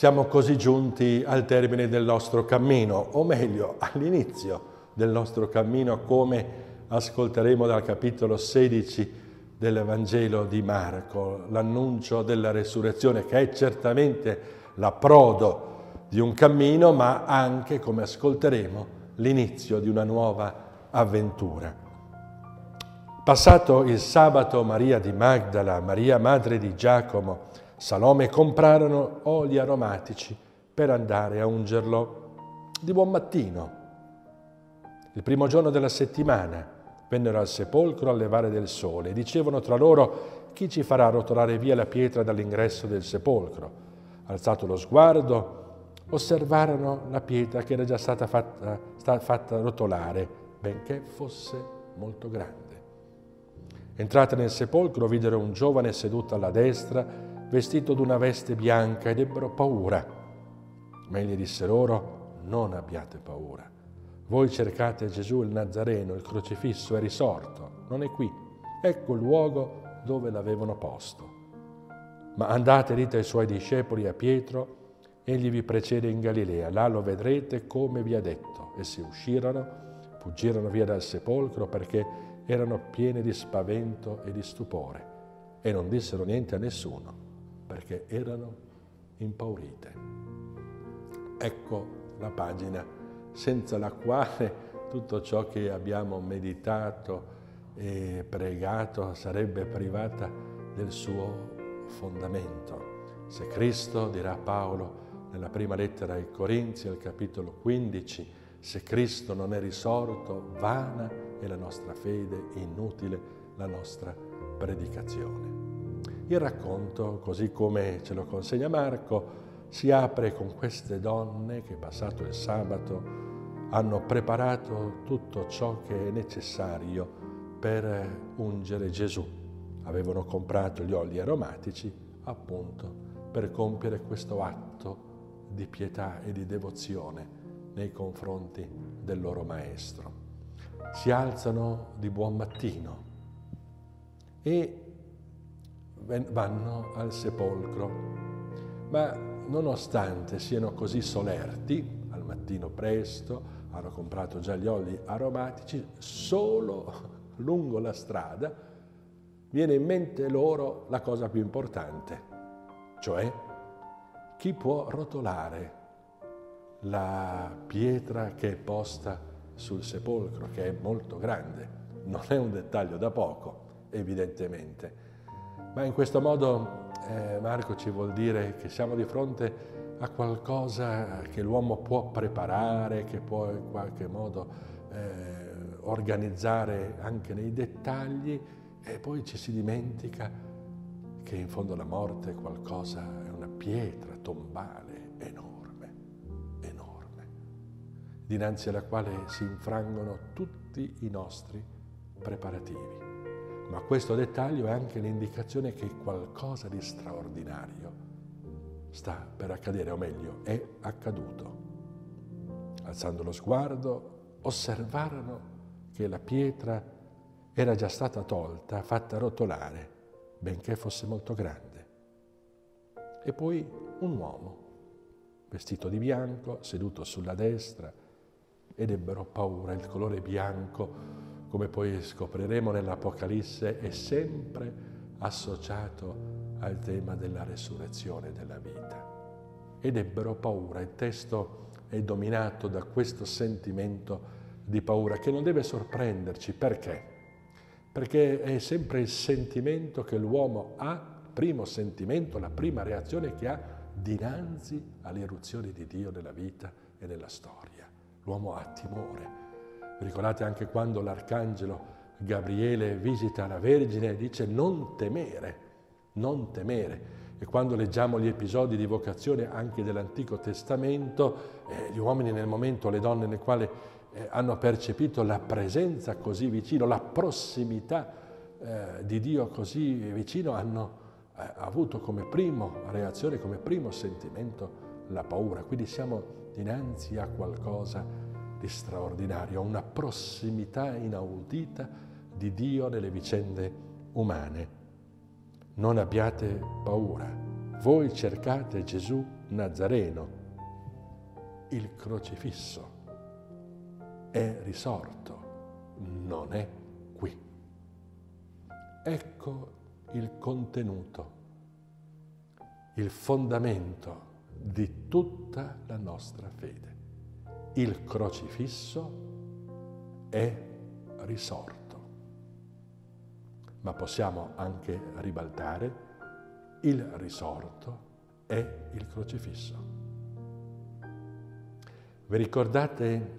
Siamo così giunti al termine del nostro cammino, o meglio, all'inizio del nostro cammino, come ascolteremo dal capitolo 16 del Vangelo di Marco, l'annuncio della resurrezione, che è certamente l'approdo di un cammino, ma anche, come ascolteremo, l'inizio di una nuova avventura. Passato il sabato, Maria di Magdala, Maria madre di Giacomo, Salome comprarono oli aromatici per andare a ungerlo di buon mattino. Il primo giorno della settimana vennero al sepolcro al levare del sole e dicevano tra loro chi ci farà rotolare via la pietra dall'ingresso del sepolcro. Alzato lo sguardo, osservarono la pietra che era già stata fatta, stata fatta rotolare, benché fosse molto grande. Entrate nel sepolcro, videro un giovane seduto alla destra, vestito d'una veste bianca, ed ebbero paura. Ma egli disse loro, non abbiate paura. Voi cercate Gesù il Nazareno, il crocifisso è risorto, non è qui. Ecco il luogo dove l'avevano posto. Ma andate, dite ai suoi discepoli, a Pietro, Egli vi precede in Galilea, là lo vedrete come vi ha detto. E si uscirono, fuggirono via dal sepolcro perché erano pieni di spavento e di stupore e non dissero niente a nessuno perché erano impaurite. Ecco la pagina senza la quale tutto ciò che abbiamo meditato e pregato sarebbe privata del suo fondamento. Se Cristo, dirà Paolo, nella prima lettera ai Corinzi, al capitolo 15, se Cristo non è risorto, vana è la nostra fede, inutile la nostra predicazione. Il racconto, così come ce lo consegna Marco, si apre con queste donne che, passato il sabato, hanno preparato tutto ciò che è necessario per ungere Gesù. Avevano comprato gli oli aromatici appunto per compiere questo atto di pietà e di devozione nei confronti del loro maestro. Si alzano di buon mattino e vanno al sepolcro, ma nonostante siano così solerti, al mattino presto, hanno comprato già gli oli aromatici, solo lungo la strada viene in mente loro la cosa più importante, cioè chi può rotolare la pietra che è posta sul sepolcro, che è molto grande? Non è un dettaglio da poco, evidentemente. Ma in questo modo eh, Marco ci vuol dire che siamo di fronte a qualcosa che l'uomo può preparare, che può in qualche modo eh, organizzare anche nei dettagli e poi ci si dimentica che in fondo la morte è qualcosa, è una pietra tombale enorme, enorme, dinanzi alla quale si infrangono tutti i nostri preparativi. Ma questo dettaglio è anche l'indicazione che qualcosa di straordinario sta per accadere, o meglio, è accaduto. Alzando lo sguardo, osservarono che la pietra era già stata tolta, fatta rotolare, benché fosse molto grande. E poi un uomo, vestito di bianco, seduto sulla destra, ed ebbero paura. Il colore bianco, come poi scopriremo nell'Apocalisse, è sempre associato al tema della resurrezione della vita. Ed ebbero paura. Il testo è dominato da questo sentimento di paura che non deve sorprenderci. Perché? Perché è sempre il sentimento che l'uomo ha, primo sentimento, la prima reazione che ha dinanzi alle di Dio nella vita e nella storia. L'uomo ha timore. Ricordate anche quando l'arcangelo Gabriele visita la Vergine e dice non temere, non temere. E quando leggiamo gli episodi di vocazione anche dell'Antico Testamento, eh, gli uomini nel momento, le donne nel quale eh, hanno percepito la presenza così vicino, la prossimità eh, di Dio così vicino, hanno ha avuto come prima reazione, come primo sentimento la paura. Quindi siamo dinanzi a qualcosa di straordinario, una prossimità inaudita di Dio nelle vicende umane. Non abbiate paura, voi cercate Gesù Nazareno, il crocifisso, è risorto, non è qui. Ecco il contenuto, il fondamento di tutta la nostra fede. Il crocifisso è risorto. Ma possiamo anche ribaltare il risorto è il crocifisso. Vi ricordate,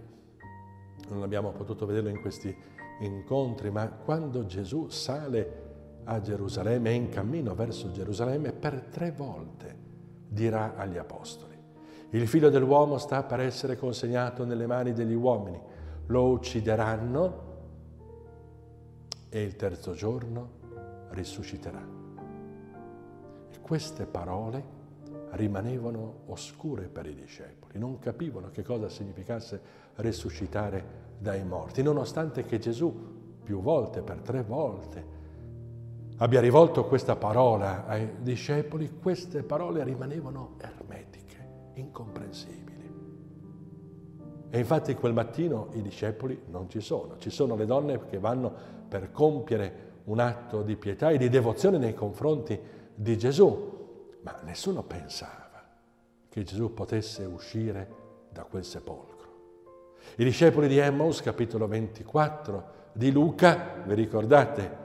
non abbiamo potuto vederlo in questi incontri, ma quando Gesù sale a Gerusalemme e in cammino verso Gerusalemme per tre volte dirà agli apostoli, il figlio dell'uomo sta per essere consegnato nelle mani degli uomini, lo uccideranno e il terzo giorno risusciterà. E queste parole rimanevano oscure per i discepoli, non capivano che cosa significasse risuscitare dai morti, nonostante che Gesù più volte, per tre volte, abbia rivolto questa parola ai discepoli, queste parole rimanevano ermetiche, incomprensibili. E infatti quel mattino i discepoli non ci sono, ci sono le donne che vanno per compiere un atto di pietà e di devozione nei confronti di Gesù, ma nessuno pensava che Gesù potesse uscire da quel sepolcro. I discepoli di Emmaus, capitolo 24 di Luca, vi ricordate,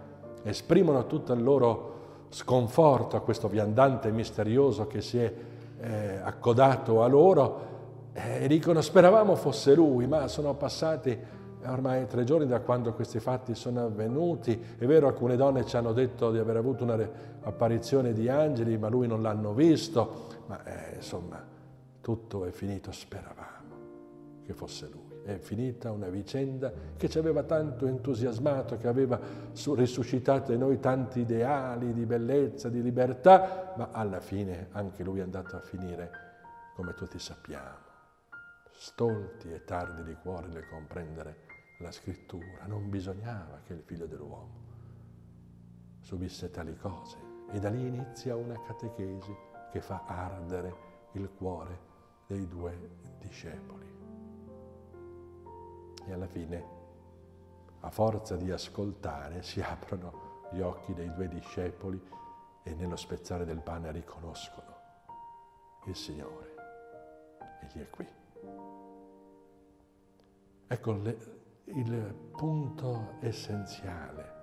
esprimono tutto il loro sconforto a questo viandante misterioso che si è eh, accodato a loro eh, e dicono speravamo fosse lui, ma sono passati ormai tre giorni da quando questi fatti sono avvenuti. È vero, alcune donne ci hanno detto di aver avuto un'apparizione di angeli, ma lui non l'hanno visto, ma eh, insomma tutto è finito, speravamo che fosse lui è finita una vicenda che ci aveva tanto entusiasmato, che aveva risuscitato in noi tanti ideali di bellezza, di libertà, ma alla fine anche lui è andato a finire come tutti sappiamo, stolti e tardi di cuore nel comprendere la scrittura. Non bisognava che il figlio dell'uomo subisse tali cose e da lì inizia una catechesi che fa ardere il cuore dei due discepoli e alla fine, a forza di ascoltare, si aprono gli occhi dei due discepoli e nello spezzare del pane riconoscono il Signore. Egli è qui. Ecco le, il punto essenziale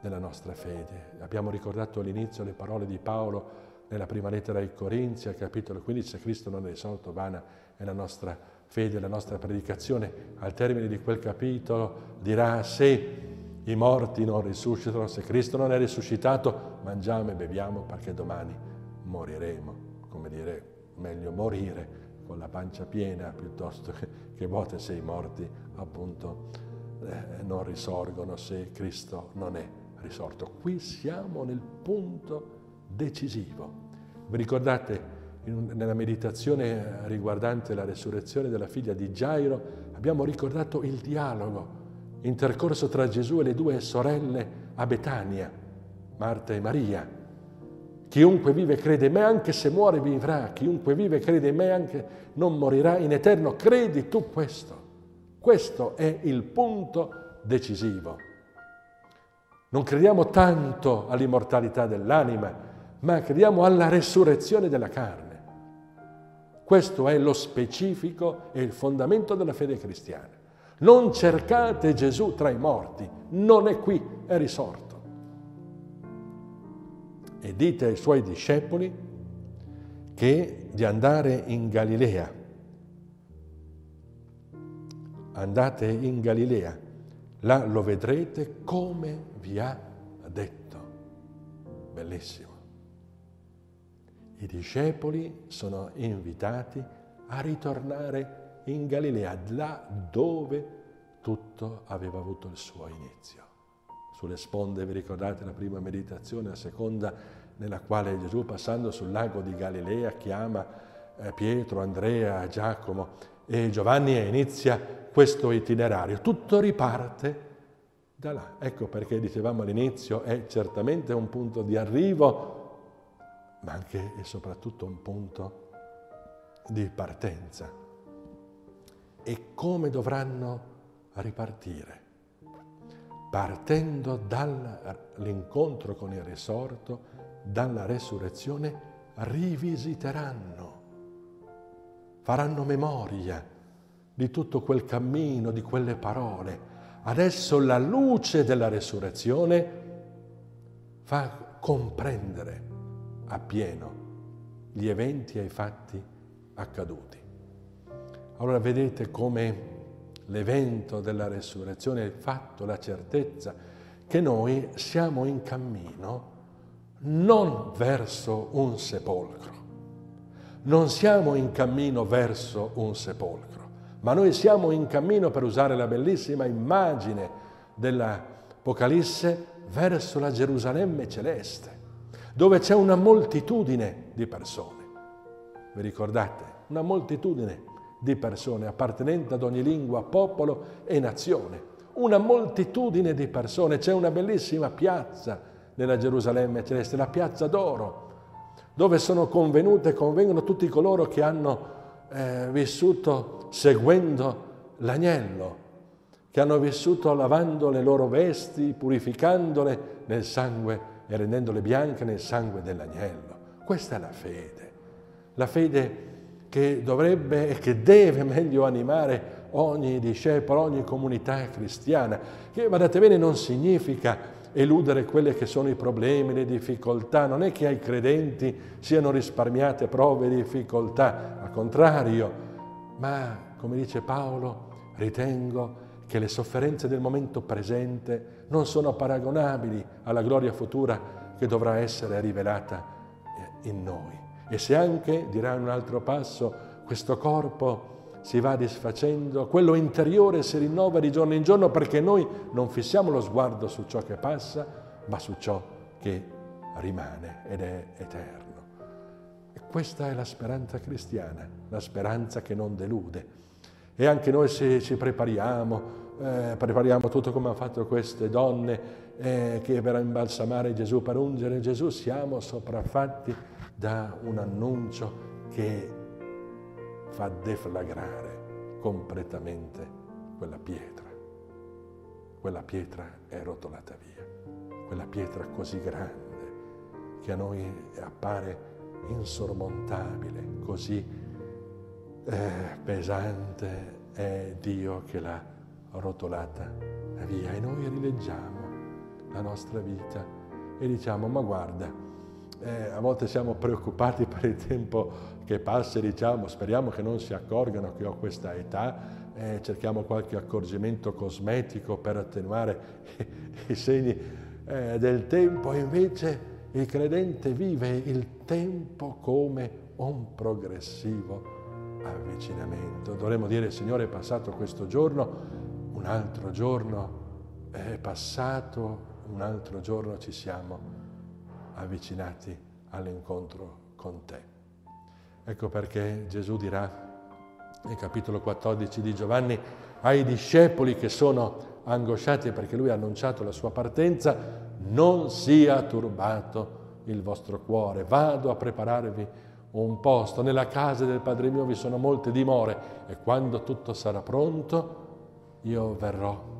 della nostra fede. Abbiamo ricordato all'inizio le parole di Paolo nella prima lettera ai Corinzi, al capitolo 15, se Cristo non è risolto, vana è la nostra fede, la nostra predicazione. Al termine di quel capitolo dirà se i morti non risuscitano, se Cristo non è risuscitato, mangiamo e beviamo perché domani moriremo. Come dire, meglio morire con la pancia piena piuttosto che vuote se i morti appunto eh, non risorgono, se Cristo non è risorto. Qui siamo nel punto decisivo. Vi ricordate nella meditazione riguardante la resurrezione della figlia di Gairo, abbiamo ricordato il dialogo intercorso tra Gesù e le due sorelle a Betania, Marta e Maria. Chiunque vive crede in me, anche se muore vivrà. Chiunque vive crede in me, anche non morirà in eterno. Credi tu questo. Questo è il punto decisivo. Non crediamo tanto all'immortalità dell'anima, ma crediamo alla resurrezione della carne. Questo è lo specifico e il fondamento della fede cristiana. Non cercate Gesù tra i morti, non è qui, è risorto. E dite ai suoi discepoli che di andare in Galilea. Andate in Galilea, là lo vedrete come vi ha detto. Bellissimo. I discepoli sono invitati a ritornare in Galilea, là dove tutto aveva avuto il suo inizio. Sulle sponde, vi ricordate la prima meditazione, la seconda nella quale Gesù passando sul lago di Galilea chiama eh, Pietro, Andrea, Giacomo e Giovanni e inizia questo itinerario. Tutto riparte da là. Ecco perché dicevamo all'inizio è certamente un punto di arrivo ma anche e soprattutto un punto di partenza e come dovranno ripartire, partendo dall'incontro con il risorto, dalla resurrezione, rivisiteranno, faranno memoria di tutto quel cammino, di quelle parole. Adesso la luce della resurrezione fa comprendere appieno gli eventi e i fatti accaduti. Allora vedete come l'evento della resurrezione è il fatto, la certezza che noi siamo in cammino non verso un sepolcro, non siamo in cammino verso un sepolcro, ma noi siamo in cammino, per usare la bellissima immagine dell'Apocalisse, verso la Gerusalemme celeste, dove c'è una moltitudine di persone. Vi ricordate? Una moltitudine di persone appartenenti ad ogni lingua, popolo e nazione. Una moltitudine di persone. C'è una bellissima piazza nella Gerusalemme celeste, la piazza d'oro, dove sono convenute e convengono tutti coloro che hanno eh, vissuto seguendo l'agnello, che hanno vissuto lavando le loro vesti, purificandole nel sangue e rendendole bianche nel sangue dell'agnello. Questa è la fede, la fede che dovrebbe e che deve meglio animare ogni discepolo, ogni comunità cristiana, che badate bene non significa eludere quelle che sono i problemi, le difficoltà, non è che ai credenti siano risparmiate prove e difficoltà, al contrario, ma come dice Paolo, ritengo che le sofferenze del momento presente non sono paragonabili alla gloria futura che dovrà essere rivelata eh, in noi. E se anche, dirà in un altro passo, questo corpo si va disfacendo, quello interiore si rinnova di giorno in giorno perché noi non fissiamo lo sguardo su ciò che passa, ma su ciò che rimane ed è eterno. E questa è la speranza cristiana, la speranza che non delude. E anche noi se ci prepariamo, eh, prepariamo tutto come hanno fatto queste donne eh, che per imbalsamare Gesù, per ungere Gesù, siamo sopraffatti da un annuncio che fa deflagrare completamente quella pietra. Quella pietra è rotolata via, quella pietra così grande che a noi appare insormontabile, così eh, pesante è Dio che l'ha rotolata via e noi rileggiamo la nostra vita e diciamo ma guarda, eh, a volte siamo preoccupati per il tempo che passa e diciamo speriamo che non si accorgano che ho questa età, eh, cerchiamo qualche accorgimento cosmetico per attenuare i segni eh, del tempo invece il credente vive il tempo come un progressivo avvicinamento. Dovremmo dire, Signore, è passato questo giorno, un altro giorno è passato, un altro giorno ci siamo avvicinati all'incontro con te. Ecco perché Gesù dirà nel capitolo 14 di Giovanni ai discepoli che sono angosciati perché lui ha annunciato la sua partenza, non sia turbato il vostro cuore, vado a prepararvi un posto, nella casa del Padre mio vi sono molte dimore e quando tutto sarà pronto io verrò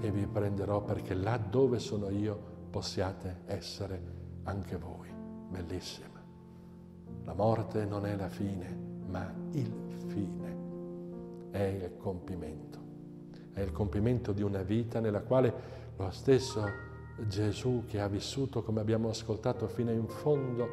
e vi prenderò perché là dove sono io possiate essere anche voi. Bellissima. La morte non è la fine, ma il fine, è il compimento. È il compimento di una vita nella quale lo stesso Gesù che ha vissuto, come abbiamo ascoltato fino in fondo,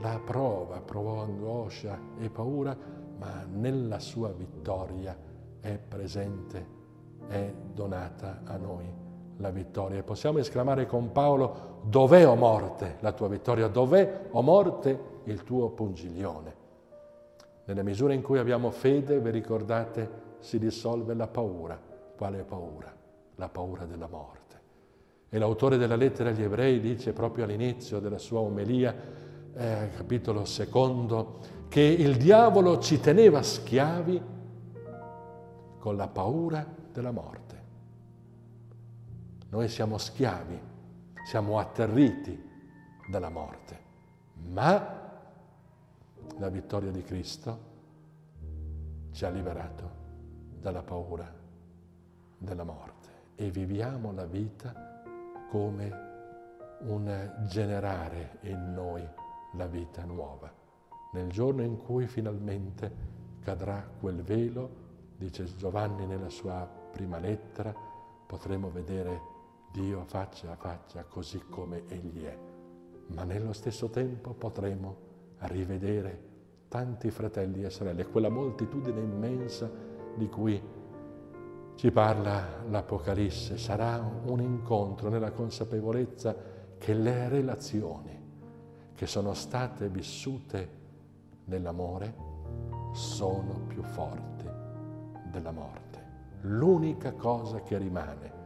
la prova, provò angoscia e paura, ma nella sua vittoria è presente, è donata a noi la vittoria. E possiamo esclamare con Paolo, dov'è o morte la tua vittoria? Dov'è o morte il tuo pungiglione? Nella misura in cui abbiamo fede, vi ricordate, si dissolve la paura. Quale paura? La paura della morte. E l'autore della lettera agli ebrei dice proprio all'inizio della sua omelia, eh, capitolo secondo, che il diavolo ci teneva schiavi con la paura della morte. Noi siamo schiavi, siamo atterriti dalla morte, ma la vittoria di Cristo ci ha liberato dalla paura della morte e viviamo la vita come un generare in noi la vita nuova. Nel giorno in cui finalmente cadrà quel velo, dice Giovanni nella sua prima lettera, potremo vedere Dio faccia a faccia così come Egli è, ma nello stesso tempo potremo rivedere tanti fratelli e sorelle, quella moltitudine immensa di cui ci parla l'Apocalisse. Sarà un incontro nella consapevolezza che le relazioni che sono state vissute nell'amore sono più forti della morte. L'unica cosa che rimane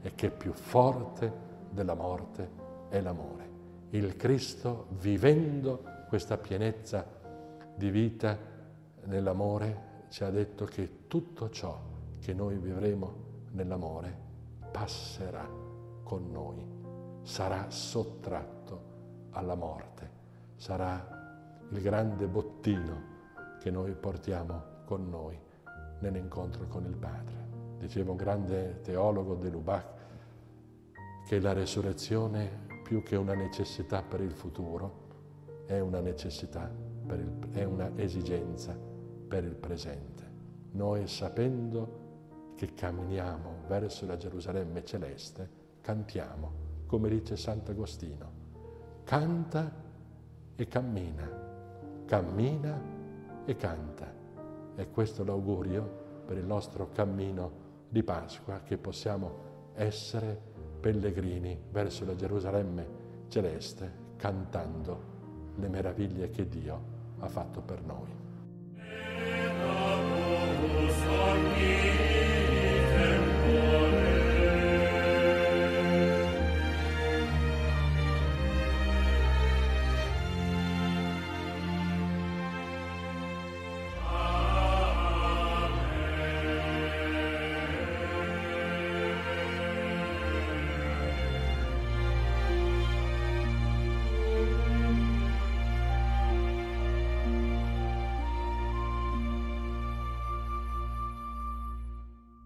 e che è più forte della morte è l'amore. Il Cristo vivendo questa pienezza di vita nell'amore ci ha detto che tutto ciò che noi vivremo nell'amore passerà con noi, sarà sottratto alla morte, sarà il grande bottino che noi portiamo con noi nell'incontro con il Padre. Diceva un grande teologo de Lubac che la resurrezione più che una necessità per il futuro è una necessità il, è una esigenza per il presente. Noi sapendo che camminiamo verso la Gerusalemme celeste, cantiamo, come dice Sant'Agostino, canta e cammina, cammina e canta. E questo l'augurio per il nostro cammino di Pasqua, che possiamo essere pellegrini verso la Gerusalemme celeste, cantando le meraviglie che Dio ha fatto per noi.